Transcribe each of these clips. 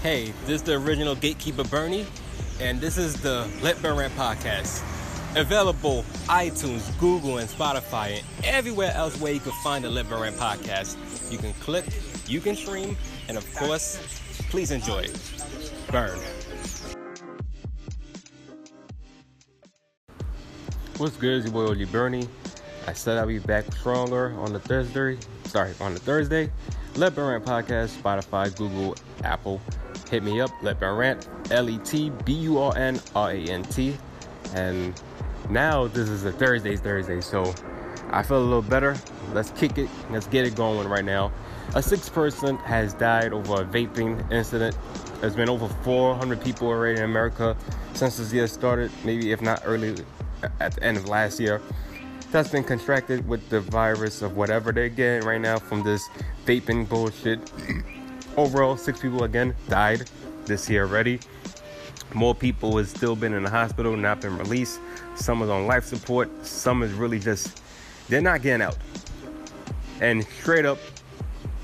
Hey, this is the original Gatekeeper Bernie, and this is the Let Burn Rant podcast. Available iTunes, Google, and Spotify, and everywhere else where you can find the Let Burn Rant podcast. You can click, you can stream, and of course, please enjoy it. Burn. What's good? It's your boy Oli Bernie. I said I'll be back stronger on the Thursday. Sorry, on the Thursday. Let Burn Rant podcast, Spotify, Google, Apple. Hit me up. Let Rant. L E T B U R N R A N T. And now this is a Thursday's Thursday, so I feel a little better. Let's kick it. Let's get it going right now. A sixth person has died over a vaping incident. There's been over 400 people already in America since this year started, maybe if not early at the end of last year that's been contracted with the virus of whatever they're getting right now from this vaping bullshit. Overall, six people again died this year already. More people has still been in the hospital, not been released. Some is on life support. Some is really just they're not getting out. And straight up,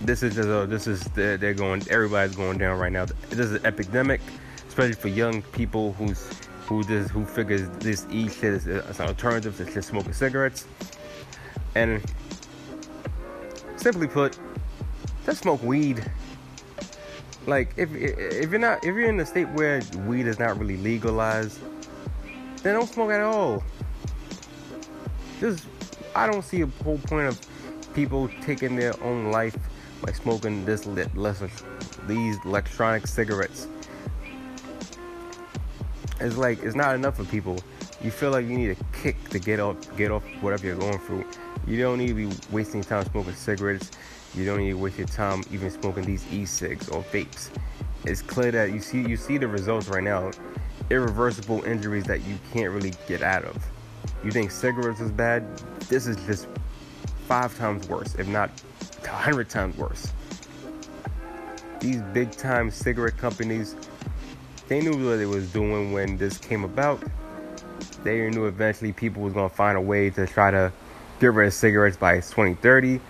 this is just a, this is they're, they're going. Everybody's going down right now. This is an epidemic, especially for young people who's who just who figures this e shit is uh, an alternative to just smoking cigarettes. And simply put, just smoke weed. Like if if you're not if you're in a state where weed is not really legalized, then don't smoke at all. Just I don't see a whole point of people taking their own life by smoking this lesser these electronic cigarettes it's like it's not enough for people. You feel like you need a kick to get off get off whatever you're going through. You don't need to be wasting time smoking cigarettes. You don't need to waste your time even smoking these e-cigs or vapes. It's clear that you see you see the results right now. Irreversible injuries that you can't really get out of. You think cigarettes is bad? This is just five times worse, if not a hundred times worse. These big time cigarette companies they knew what they was doing when this came about. They knew eventually people was gonna find a way to try to get rid of cigarettes by 2030.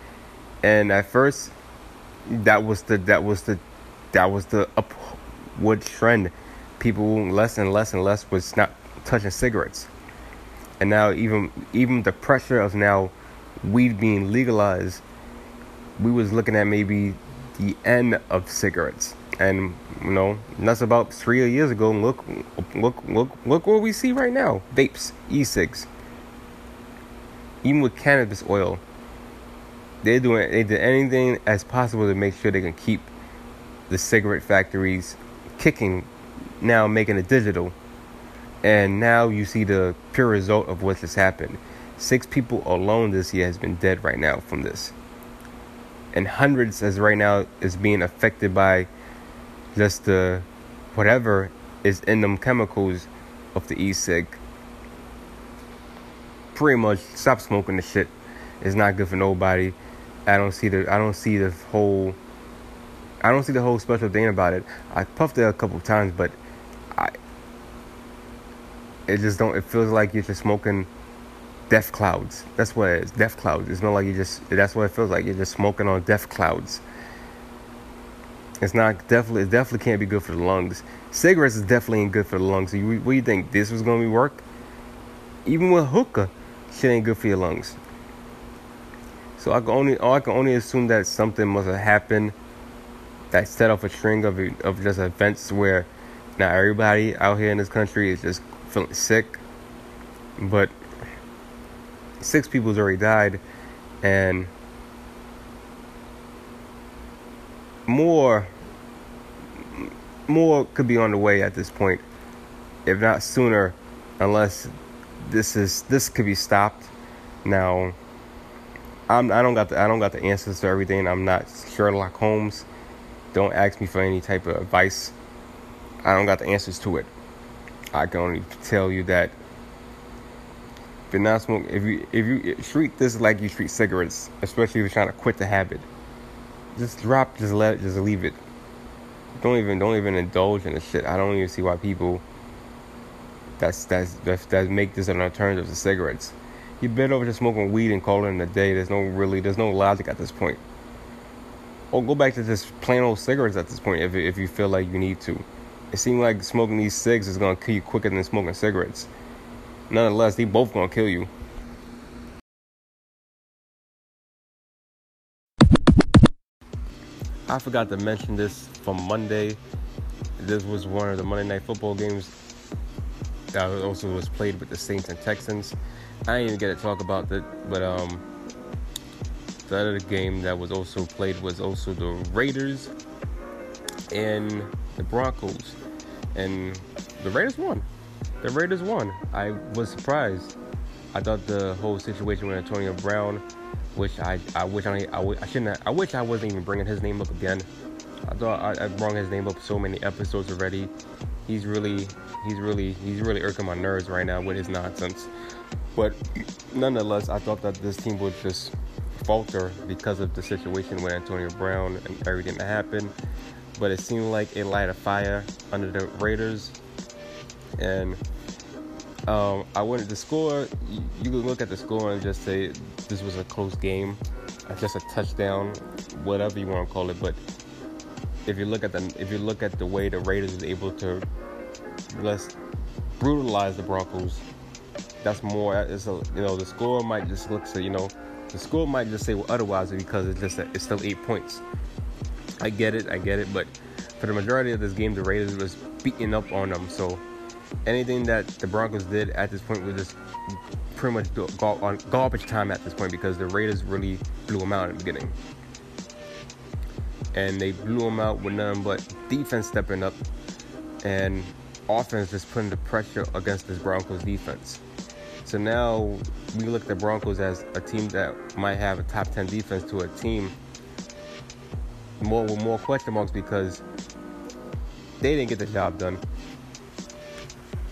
And at first, that was the that was the that was the upward trend. People less and less and less was not touching cigarettes. And now even even the pressure of now weed being legalized, we was looking at maybe the end of cigarettes and you know that's about three years ago. Look, look, look, look what we see right now: vapes, e-cigs. Even with cannabis oil, they're doing they did anything as possible to make sure they can keep the cigarette factories kicking. Now making it digital, and now you see the pure result of what has happened. Six people alone this year has been dead right now from this, and hundreds as right now is being affected by just the whatever is in them chemicals of the e-cig. Pretty much stop smoking the shit. It's not good for nobody. I don't see the I don't see the whole I don't see the whole special thing about it. I puffed it a couple times, but I it just don't it feels like you're just smoking death clouds. That's what it is. Death clouds. It's not like you just that's what it feels like. You're just smoking on death clouds. It's not definitely. It definitely can't be good for the lungs. Cigarettes is definitely ain't good for the lungs. So you, what do you think? This was gonna be work? Even with hookah, shit ain't good for your lungs. So I can only, oh, I can only assume that something must have happened that set off a string of of just events where now everybody out here in this country is just feeling sick. But six people's already died, and more more could be on the way at this point, if not sooner, unless this is this could be stopped. Now, I'm I don't got the I don't got the answers to everything. I'm not Sherlock Holmes. Don't ask me for any type of advice. I don't got the answers to it. I can only tell you that if you're not smoking, if you if you treat this like you treat cigarettes, especially if you're trying to quit the habit, just drop, just let, just leave it don't even don't even indulge in the shit. I don't even see why people that's that's that's that make this an alternative to cigarettes. You bend over to smoking weed and calling it a day. There's no really there's no logic at this point. or go back to just plain old cigarettes at this point if if you feel like you need to. It seems like smoking these cigs is gonna kill you quicker than smoking cigarettes. Nonetheless, they both gonna kill you. I forgot to mention this from Monday. This was one of the Monday Night Football games that also was played with the Saints and Texans. I didn't even get to talk about that, but um, the other game that was also played was also the Raiders and the Broncos, and the Raiders won. The Raiders won. I was surprised. I thought the whole situation with Antonio Brown, which I I wish I I, I shouldn't I wish I wasn't even bringing his name up again. I thought I, I brought his name up so many episodes already. He's really he's really he's really irking my nerves right now with his nonsense. But nonetheless, I thought that this team would just falter because of the situation with Antonio Brown and everything that happened. But it seemed like it light a fire under the Raiders. And um, I wanted the score. You, could look at the score and just say this was a close game, just a touchdown, whatever you want to call it. But if you look at the if you look at the way the Raiders was able to less brutalize the Broncos, that's more. It's a you know the score might just look so you know the score might just say well, otherwise because it's just it's still eight points. I get it, I get it, but for the majority of this game, the Raiders was beating up on them. So anything that the Broncos did at this point was just pretty much on garbage time at this point because the Raiders really blew them out in the beginning. And they blew them out with none but defense stepping up and offense just putting the pressure against this Broncos defense. So now we look at the Broncos as a team that might have a top 10 defense to a team more with more question marks because they didn't get the job done.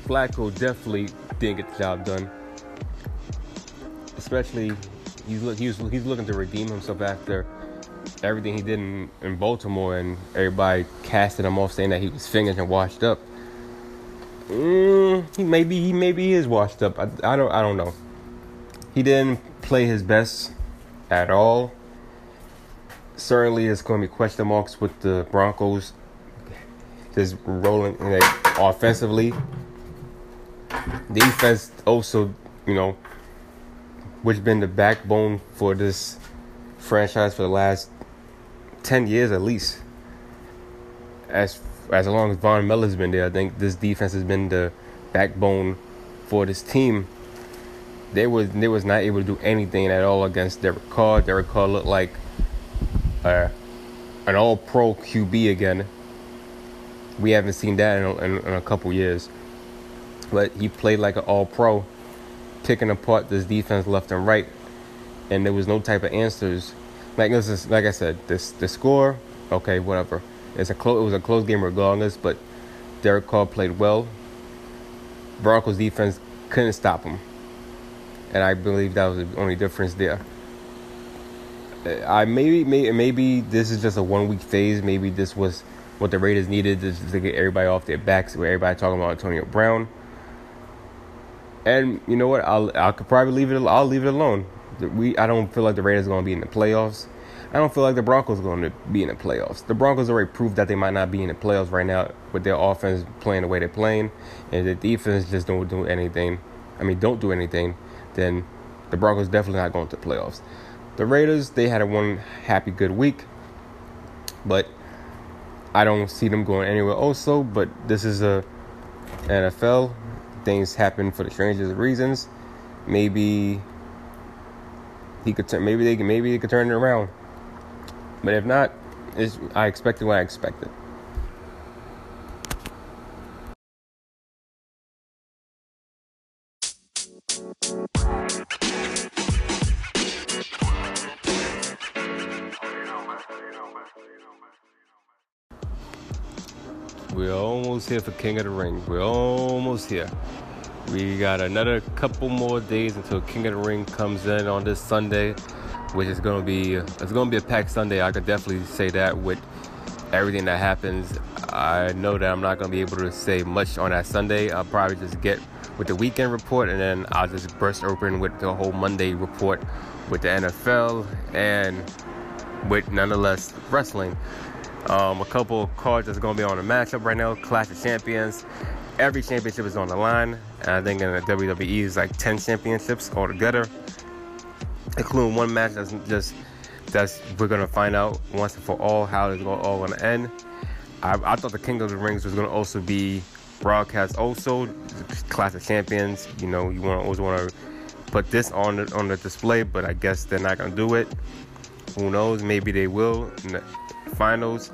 Flacco definitely didn't get the job done. Especially he's he's he's looking to redeem himself after everything he did in, in Baltimore and everybody casted him off saying that he was finished and washed up. Mm, he maybe he maybe is washed up. I, I don't I don't know. He didn't play his best at all. Certainly, it's going to be question marks with the Broncos just rolling like, offensively. Defense also, you know, which been the backbone for this franchise for the last ten years at least. As as long as Von Miller's been there, I think this defense has been the backbone for this team. They was they was not able to do anything at all against Derek Carr. Derek Carr looked like uh, an All Pro QB again. We haven't seen that in a, in, in a couple years, but he played like an All Pro, picking apart this defense left and right, and there was no type of answers. Like this is like I said, this the score, okay, whatever it's a close. It was a close game regardless, but Derek Carr played well. Broncos defense couldn't stop him, and I believe that was the only difference there. Uh, I maybe, maybe maybe this is just a one week phase. Maybe this was what the Raiders needed to, get everybody off their backs. With everybody talking about Antonio Brown, and you know what? I'll I could probably leave it. I'll leave it alone. We I don't feel like the Raiders are going to be in the playoffs. I don't feel like the Broncos are going to be in the playoffs. The Broncos already proved that they might not be in the playoffs right now with their offense playing the way they're playing, and the defense just don't do anything. I mean, don't do anything. Then the Broncos definitely not going to the playoffs. The Raiders they had a one happy good week, but I don't see them going anywhere. Also, but this is a NFL. Things happen for the strangest reasons. Maybe he could turn. Maybe they can. Maybe they could turn it around. But if not, it's, I expected what I expected. We're almost here for King of the Ring. We're almost here. We got another couple more days until King of the Ring comes in on this Sunday which is to be it's to be a packed Sunday. I could definitely say that with everything that happens. I know that I'm not to be able to say much on that Sunday. I'll probably just get with the weekend report and then I'll just burst open with the whole Monday report with the NFL and with nonetheless wrestling. Um, a couple cards that's to be on the matchup right now. Clash of Champions. Every championship is on the line. And I think in the WWE is like 10 championships altogether, including one match that's just that's we're gonna find out once and for all how it's all gonna end. I, I thought the King of the Rings was gonna also be broadcast also Clash of Champions. You know, you want always want to put this on the, on the display, but I guess they're not gonna do it. Who knows? Maybe they will in the finals.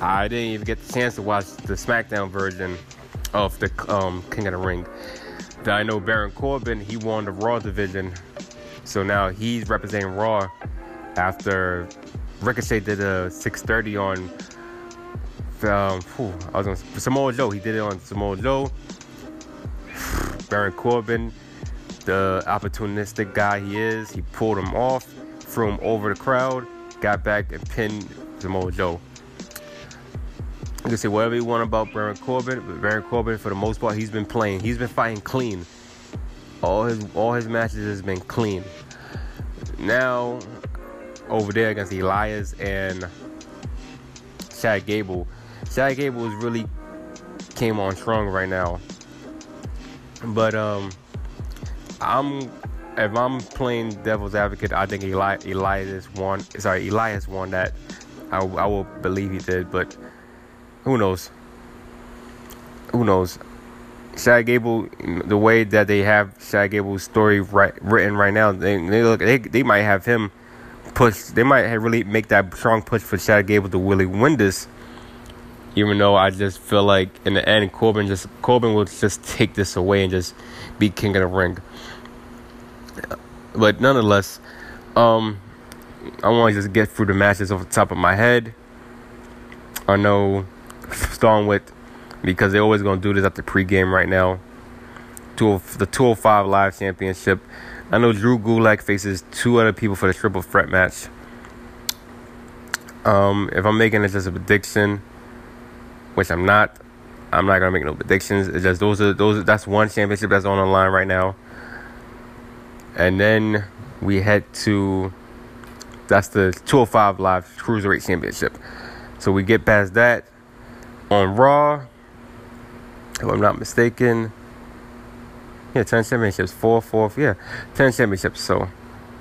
I didn't even get the chance to watch the SmackDown version of the um, King of the Ring. I know Baron Corbin, he won the Raw division, so now he's representing Raw after Ricochet did a 630 on um, whew, I was on Samoa Joe. He did it on Samoa Joe. Baron Corbin the opportunistic guy he is. He pulled him off, threw him over the crowd, got back and pinned Samoa Joe. You can say whatever you want about Baron Corbin, but Baron Corbin, for the most part, he's been playing. He's been fighting clean. All his all his matches has been clean. Now, over there against Elias and Chad Gable, Chad Gable is really came on strong right now. But um, I'm if I'm playing devil's advocate, I think Eli, Elias won. Sorry, Elias won that. I, I will believe he did, but who knows? Who knows? Chad Gable, the way that they have Chad Gable's story right, written right now, they, they look they, they might have him push. They might really make that strong push for Chad Gable to really win this. Even though I just feel like in the end, Corbin just Corbin will just take this away and just be king of the ring but nonetheless, um, I want to just get through the matches off the top of my head. I know starting with because they're always gonna do this at the pregame right now. To the 205 Live Championship. I know Drew Gulak faces two other people for the triple threat match. Um, if I'm making it just a prediction, which I'm not, I'm not gonna make no predictions. It's just those are those. That's one championship that's on the line right now and then we head to that's the 205 Live Cruiserweight Championship. So we get past that on Raw. If I'm not mistaken, yeah, 10 championships, four, four, yeah, 10 championships. So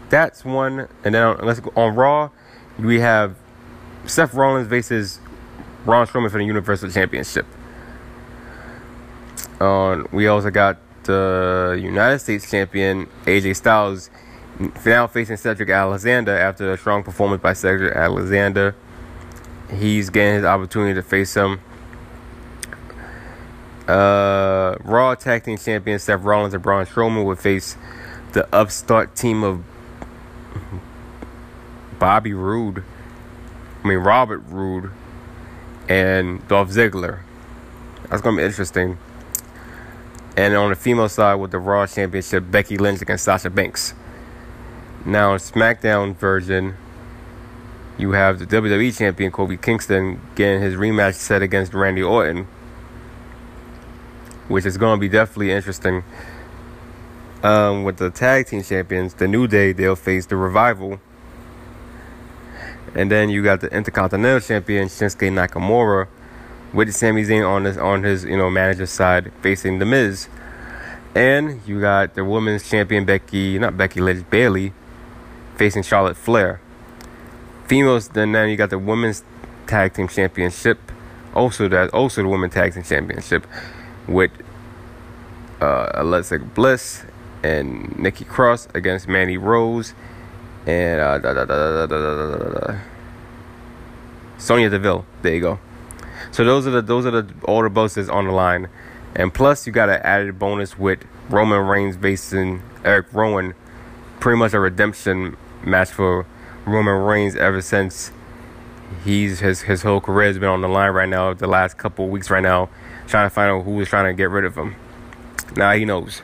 that's one. And then on, let's go on Raw. We have Seth Rollins versus Braun Strowman for the Universal Championship. On uh, we also got the United States champion AJ Styles now facing Cedric Alexander after a strong performance by Cedric Alexander. He's getting his opportunity to face him. Uh, Raw Tag Team Champion Seth Rollins and Braun Strowman would face the upstart team of Bobby Roode, I mean Robert Roode, and Dolph Ziggler. That's gonna be interesting. And on the female side with the Raw Championship, Becky Lynch against Sasha Banks. Now, SmackDown version, you have the WWE Champion Kofi Kingston getting his rematch set against Randy Orton, which is going to be definitely interesting. Um, with the Tag Team Champions, the New Day, they'll face the Revival. And then you got the Intercontinental Champion Shinsuke Nakamura with Sami Zayn on his on his you know manager side facing the Miz, and you got the women's champion Becky, not Becky Lynch, Bayley, facing Charlotte Flair. Females, then then you got the women's tag team championship, also that also the women's tag team championship with uh, Alexa Bliss and Nikki Cross against Mandy Rose and uh, da, da, da, Sonya Deville. There you go. So those are the those are the all the bonuses on the line, and plus you got an added bonus with Roman Reigns facing Eric Rowan, pretty much a redemption match for Roman Reigns ever since he's his his whole career has been on the line right now. The last couple weeks right now, trying to find out who was trying to get rid of him. Now he knows.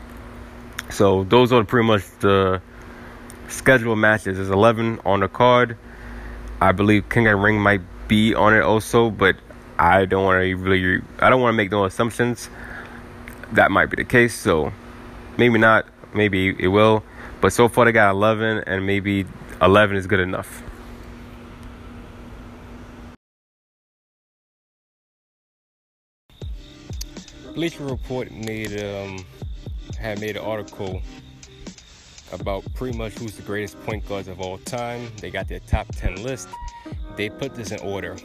So those are pretty much the scheduled matches. There's 11 on the card. I believe King of Ring might be on it also, but I don't want to really, I don't want to make no assumptions. That might be the case, so maybe not, maybe it will. But so far they got 11, and maybe 11 is good enough. Bleacher Report made um, had made an article about pretty much who's the greatest point guards of all time. They got their top 10 list. They put this in order.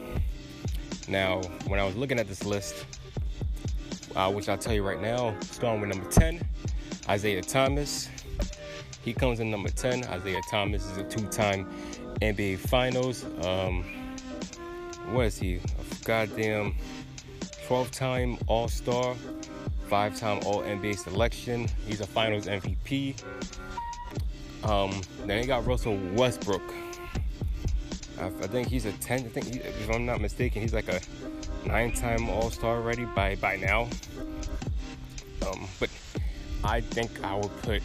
Now, when I was looking at this list, uh, which I'll tell you right now, starting with number 10, Isiah Thomas. He comes in number 10. Isiah Thomas is a two time NBA Finals. Um, what is he? A goddamn 12 time All Star, five time All NBA selection. He's a Finals MVP. Um, then you got Russell Westbrook. I, I think he's a 10. I think, he, if I'm not mistaken, he's like a nine-time All-Star already by by now. Um, but I think I would put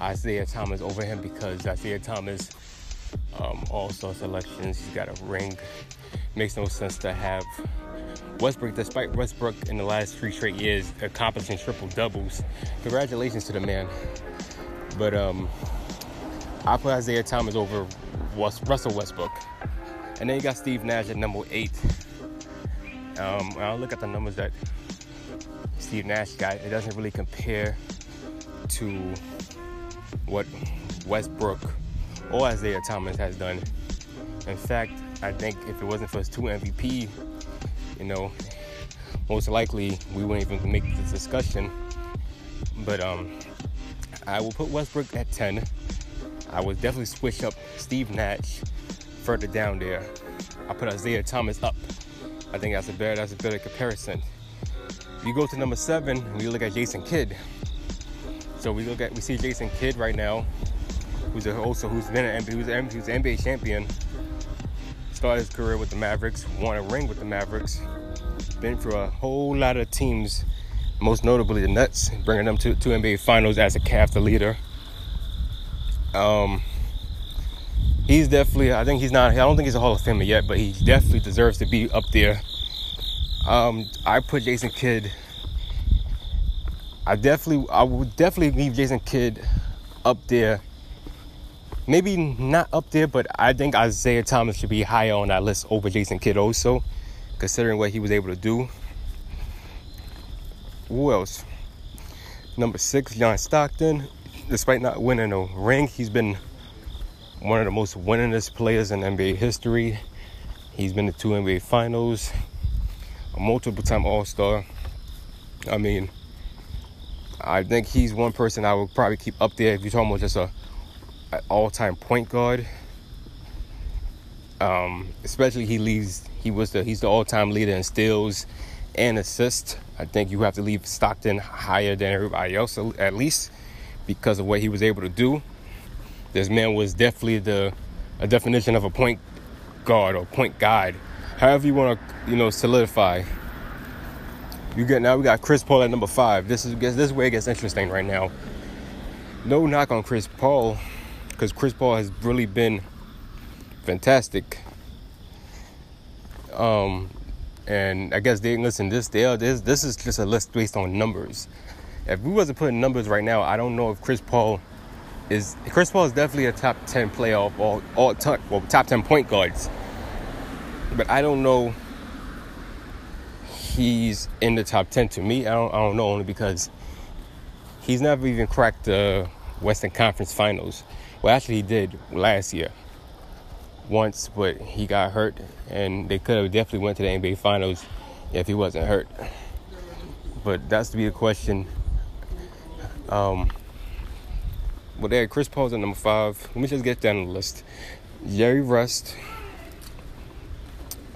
Isiah Thomas over him because Isiah Thomas um, All-Star selections. He's got a ring. Makes no sense to have Westbrook, despite Westbrook in the last three straight years accomplishing triple doubles. Congratulations to the man. But um, I put Isiah Thomas over Russell Westbrook. And then you got Steve Nash at number eight. Um, I'll look at the numbers that Steve Nash got. It doesn't really compare to what Westbrook or Isiah Thomas has done. In fact, I think if it wasn't for his two MVP, you know, most likely we wouldn't even make this discussion. But um, I will put Westbrook at 10. I would definitely switch up Steve Nash further down there. I put Isiah Thomas up. I think that's a better that's a better comparison. You go to number seven, we look at Jason Kidd. So we look at we see Jason Kidd right now, who's also who's been an an, who's an NBA champion. Started his career with the Mavericks, won a ring with the Mavericks, been through a whole lot of teams most notably the Nets, bringing them to, to NBA Finals as a the leader. Um, he's definitely, I think he's not, I don't think he's a Hall of Famer yet, but he definitely deserves to be up there. Um, I put Jason Kidd, I definitely, I would definitely leave Jason Kidd up there. Maybe not up there, but I think Isiah Thomas should be higher on that list over Jason Kidd also, considering what he was able to do who else? Number six, John Stockton. Despite not winning a ring, he's been one of the most winningest players in NBA history. He's been to two NBA finals, a multiple time All Star. I mean, I think he's one person I would probably keep up there if you're talking about just a, a all-time point guard. Um, especially he leads. He was the he's the all-time leader in steals and assists. I think you have to leave Stockton higher than everybody else, at least because of what he was able to do. This man was definitely the a definition of a point guard or point guard, however you want to, you know, solidify. You get now we got Chris Paul at number five. This is this is where it gets interesting right now. No knock on Chris Paul, because Chris Paul has really been fantastic. Um, and I guess they listen. This they this this is just a list based on numbers. If we wasn't putting numbers right now, I don't know if Chris Paul is Chris Paul is definitely a top ten player of all all top, well, top ten point guards. But I don't know he's in the top ten to me. I don't I don't know only because he's never even cracked the Western Conference Finals. Well, actually, he did last year once, but he got hurt, and they could have definitely went to the NBA Finals if he wasn't hurt. But that's to be the question. Um, well, there, Chris Paul's at number five. Let me just get down the list. Jerry Rust.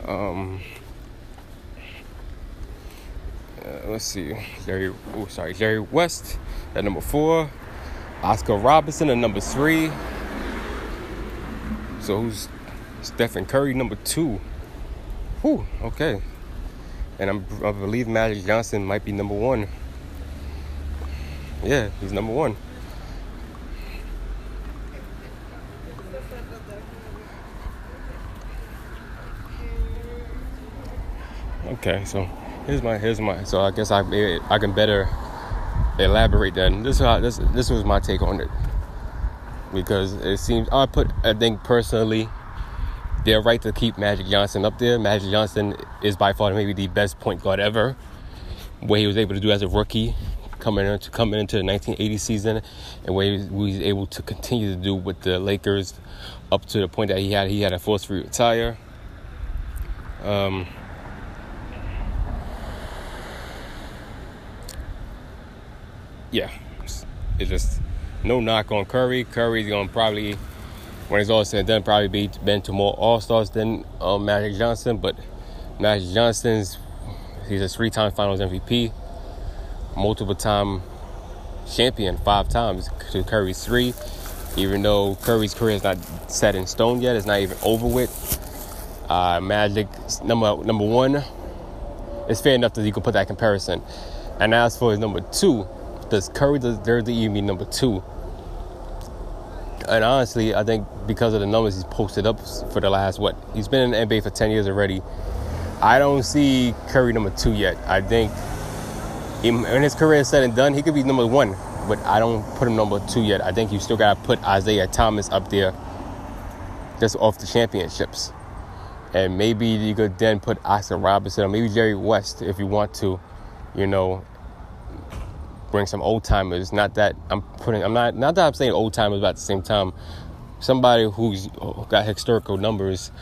Um, uh, let's see. Jerry, oh, sorry, Jerry West at number four. Oscar Robertson at number three. So who's Stephen Curry number two. Whew, okay. And I'm, I believe Magic Johnson might be number one. Yeah, he's number one. Okay, so here's my here's my so I guess I I can better elaborate then. This this this was my take on it because it seems I put I think personally they're right to keep Magic Johnson up there. Magic Johnson is by far maybe the best point guard ever. what he was able to do as a rookie coming into coming into the 1980 season, and what he was able to continue to do with the Lakers up to the point that he had he had a force free retire. Um, yeah, it's just no knock on Curry. Curry's gonna probably, when it's all said and done, probably be been to more All Stars than um, Magic Johnson. But Magic Johnson's he's a three-time Finals MVP, multiple time champion, five times to Curry's three. Even though Curry's career is not set in stone yet, it's not even over with. Uh, Magic number number one. It's fair enough that you can put that comparison. And as for his number two, does Curry deserve to even be number two? And honestly, I think because of the numbers he's posted up for the last what he's been in the NBA for ten years already. I don't see Curry number two yet. I think when his career is said and done, he could be number one, but I don't put him number two yet. I think you still gotta put Isiah Thomas up there, just off the championships, and maybe you could then put Oscar Robertson or maybe Jerry West if you want to, you know, bring some old timers. Not that I'm putting, I'm not, not that I'm saying old timers, at the same time, somebody who's got historical numbers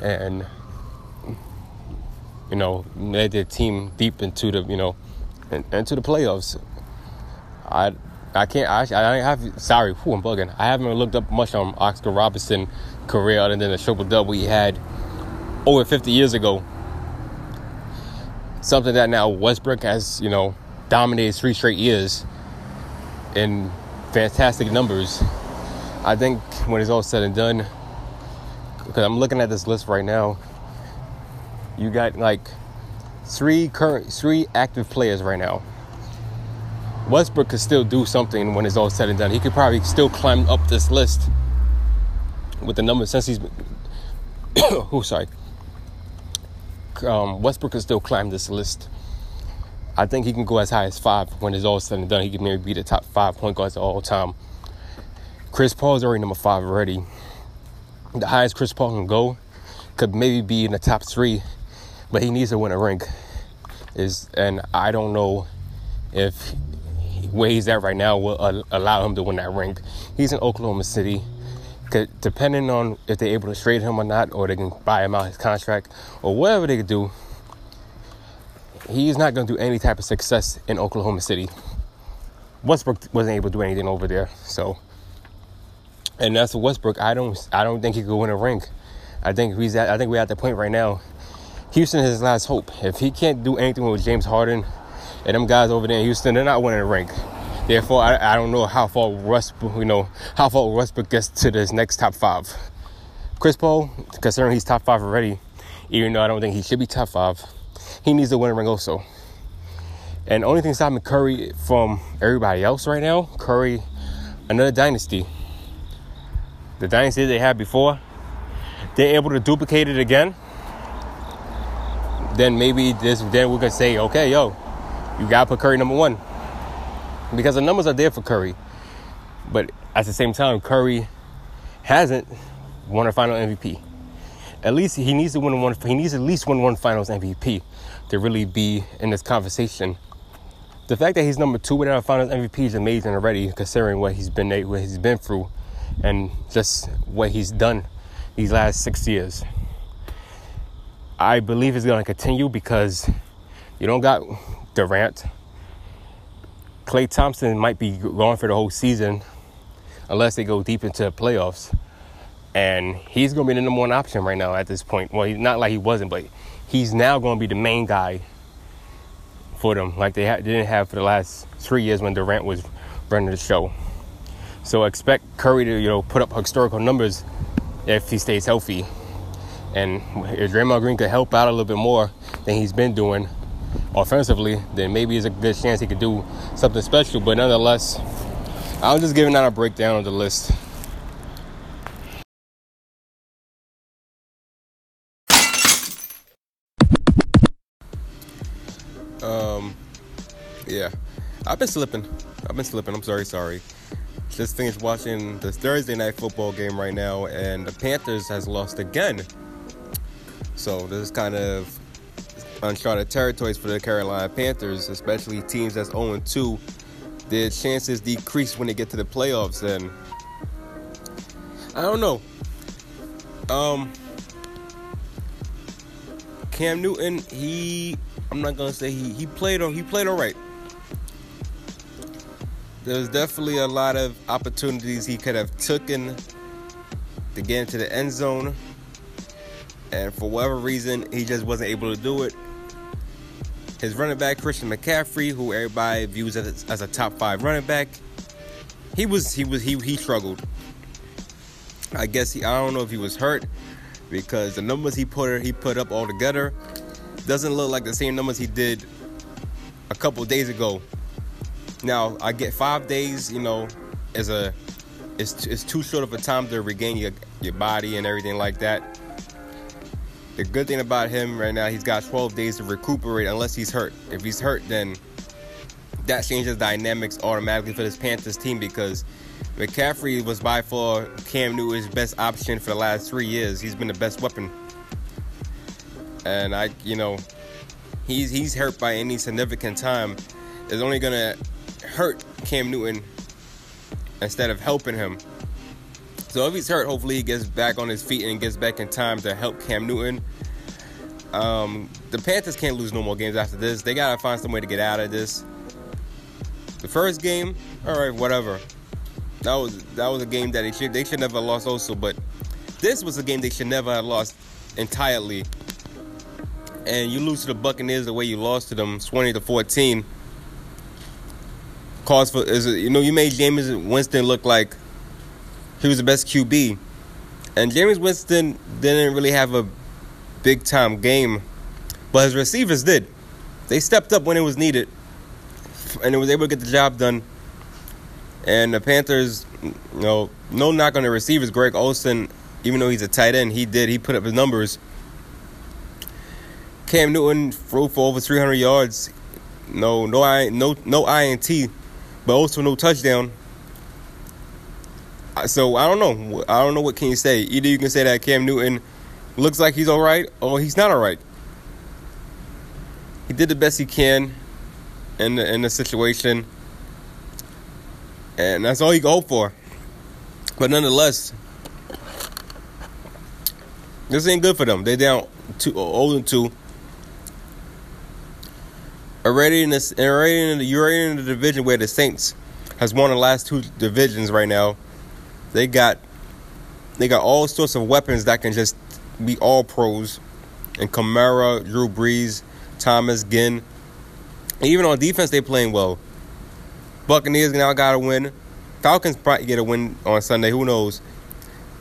and you know led their team deep into the you know into the playoffs. I I can't I, I have sorry who I'm bugging. I haven't looked up much on Oscar Robertson career other than the triple double he had over 50 years ago. Something that now Westbrook has you know dominated three straight years in fantastic numbers. I think when it's all said and done, because I'm looking at this list right now, you got like three current, three active players right now. Westbrook could still do something when it's all said and done. He could probably still climb up this list with the numbers since he's. oh, sorry. Um, Westbrook could still climb this list I think he can go as high as five when it's all said and done. He can maybe be the top five point guards of all time. Chris Paul is already number five already. The highest Chris Paul can go could maybe be in the top three, but he needs to win a ring. Is and I don't know if where he's at right now will allow him to win that ring. He's in Oklahoma City. Depending on if they're able to trade him or not, or they can buy him out his contract, or whatever they could do, he's not going to do any type of success in Oklahoma City. Westbrook wasn't able to do anything over there, so. And that's Westbrook. I don't. I don't think he could win a ring. I think he's at. I think we're at the point right now. Houston is his last hope. If he can't do anything with James Harden and them guys over there in Houston, they're not winning a ring. Therefore, I, I don't know how far Westbrook, you know, how far Westbrook gets to this next top five. Chris Paul, considering he's top five already, even though I don't think he should be top five, he needs to win a ring also. And only thing stopping Curry from everybody else right now, Curry, another dynasty. The dynasty they had before, they're able to duplicate it again. Then maybe this, then we can say, okay, yo, you gotta put Curry number one because the numbers are there for Curry. But at the same time, Curry hasn't won a final MVP. At least he needs to win one. He needs at least win one Finals MVP to really be in this conversation. The fact that he's number two without a Finals MVP is amazing already, considering what he's been what he's been through, and just what he's done these last six years. I believe it's going to continue because you don't got Durant. Klay Thompson might be gone for the whole season unless they go deep into the playoffs. And he's going to be the number one option right now at this point. Well, he's not like he wasn't, but he's now going to be the main guy for them, like they ha- didn't have for the last three years when Durant was running the show. So expect Curry to you know put up historical numbers if he stays healthy, and if Draymond Green could help out a little bit more than he's been doing offensively, then maybe there's a good chance he could do something special. But nonetheless, I'm just giving out a breakdown of the list. Um, yeah, I've been slipping. I've been slipping. I'm sorry, sorry. Just finished watching this Thursday night football game right now, and the Panthers has lost again. So this is kind of uncharted territories for the Carolina Panthers, especially teams that's 0 2. Their chances decrease when they get to the playoffs, and I don't know. Um, Cam Newton, he I'm not gonna say he he played on he played all right. There's definitely a lot of opportunities he could have taken to get into the end zone, and for whatever reason, he just wasn't able to do it. His running back Christian McCaffrey, who everybody views as, as a top five running back, he was he was he he struggled. I guess he I don't know if he was hurt because the numbers he put he put up all together doesn't look like the same numbers he did a couple days ago. Now I get five days, you know, as a it's it's too short of a time to regain your your body and everything like that. The good thing about him right now, he's got 12 days to recuperate unless he's hurt. If he's hurt, then that changes dynamics automatically for this Panthers team because McCaffrey was by far Cam Newton's best option for the last three years. He's been the best weapon. And I, you know, he's he's hurt by any significant time. is only gonna hurt Cam Newton instead of helping him. So if he's hurt, hopefully he gets back on his feet and gets back in time to help Cam Newton. Um, the Panthers can't lose no more games after this. They gotta find some way to get out of this. The first game, all right, whatever. That was that was a game that they should they should never have lost also, but this was a game they should never have lost entirely. And you lose to the Buccaneers the way you lost to them, twenty to fourteen. Cause for is you know you made Jameis Winston look like he was the best QB, and Jameis Winston didn't really have a big time game, but his receivers did. They stepped up when it was needed, and it was able to get the job done. And the Panthers, you know, no knock on the receivers. Greg Olsen, even though he's a tight end, he did. He put up his numbers. Cam Newton threw for over 300 yards. No, no, I, no, no INT, but also no touchdown. So I don't know. I don't know what can you say. Either you can say that Cam Newton looks like he's all right, or he's not all right. He did the best he can in the, in the situation and that's all you can hope for. But nonetheless, this ain't good for them. They're down two, old and two. Already in this, already in the, you're already in the division where the Saints has won the last two divisions right now. They got, they got all sorts of weapons that can just be all pros, and Kamara, Drew Brees, Thomas, Ginn. Even on defense, they playing well. Buccaneers now got a win. Falcons probably get a win on Sunday. Who knows?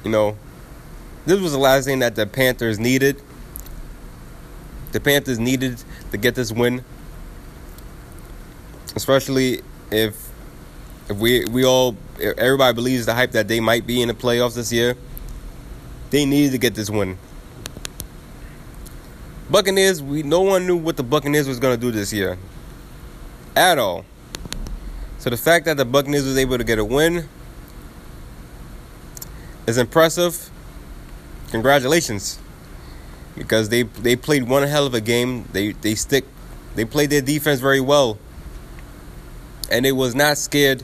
You know, this was the last thing that the Panthers needed. The Panthers needed to get this win, especially if if we we all everybody believes the hype that they might be in the playoffs this year. They needed to get this win. Buccaneers, we no one knew what the Buccaneers was to do this year at all. So the fact that the Buccaneers was able to get a win is impressive. Congratulations. Because they they played one hell of a game. They they stick they played their defense very well. And it was not scared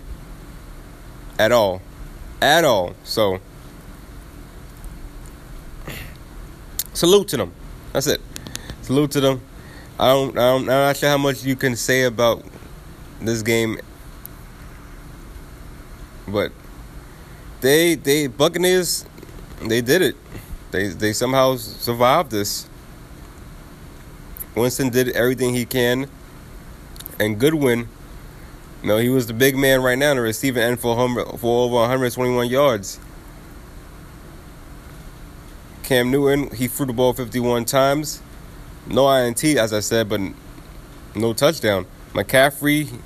at all. At all. So salute to them. That's it. Salute to them. I don't, I don't I'm not sure how much you can say about this game but they they Buccaneers they did it. They they somehow survived this. Winston did everything he can, and Godwin, know, he was the big man right now in the receiving end for for over 121 yards. Cam Newton, he threw the ball 51 times, no INT as I said, but no touchdown. McCaffrey,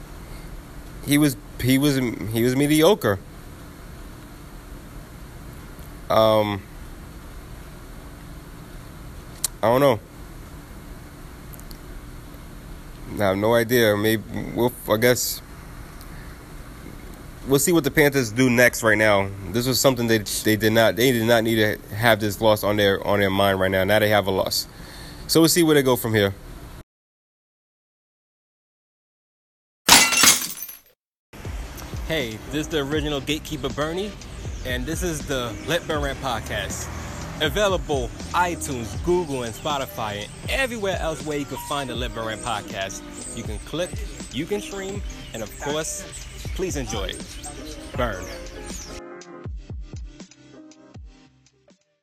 he was he was he was mediocre. Um, I don't know. I have no idea. Maybe we'll. I guess we'll see what the Panthers do next. Right now, this was something they they did not they did not need to have this loss on their on their mind right now. Now they have a loss, so we'll see where they go from here. Hey, this is the original gatekeeper Bernie, and this is the Let Burn Rant podcast. Available iTunes, Google, and Spotify, and everywhere else where you can find the Let Burn Rant podcast. You can click, you can stream, and of course please enjoy. Burn.